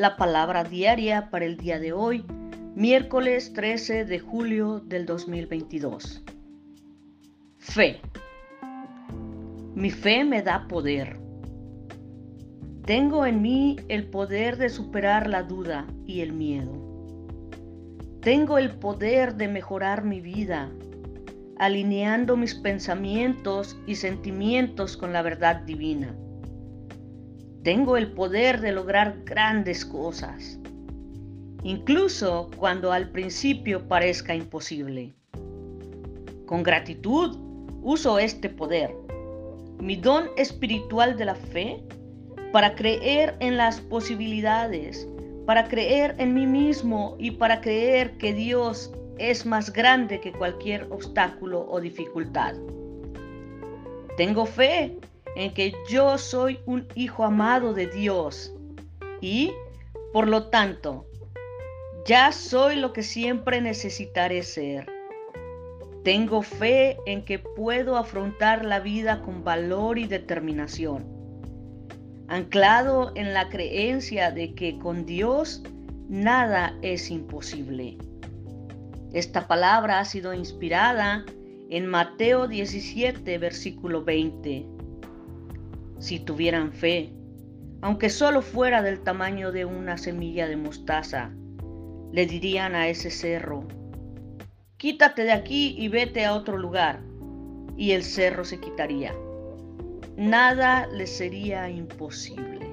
la palabra diaria para el día de hoy, miércoles 13 de julio del 2022. Fe. Mi fe me da poder. Tengo en mí el poder de superar la duda y el miedo. Tengo el poder de mejorar mi vida, alineando mis pensamientos y sentimientos con la verdad divina. Tengo el poder de lograr grandes cosas, incluso cuando al principio parezca imposible. Con gratitud uso este poder, mi don espiritual de la fe, para creer en las posibilidades, para creer en mí mismo y para creer que Dios es más grande que cualquier obstáculo o dificultad. Tengo fe en que yo soy un hijo amado de Dios y, por lo tanto, ya soy lo que siempre necesitaré ser. Tengo fe en que puedo afrontar la vida con valor y determinación, anclado en la creencia de que con Dios nada es imposible. Esta palabra ha sido inspirada en Mateo 17, versículo 20 si tuvieran fe, aunque solo fuera del tamaño de una semilla de mostaza, le dirían a ese cerro, quítate de aquí y vete a otro lugar, y el cerro se quitaría. Nada le sería imposible.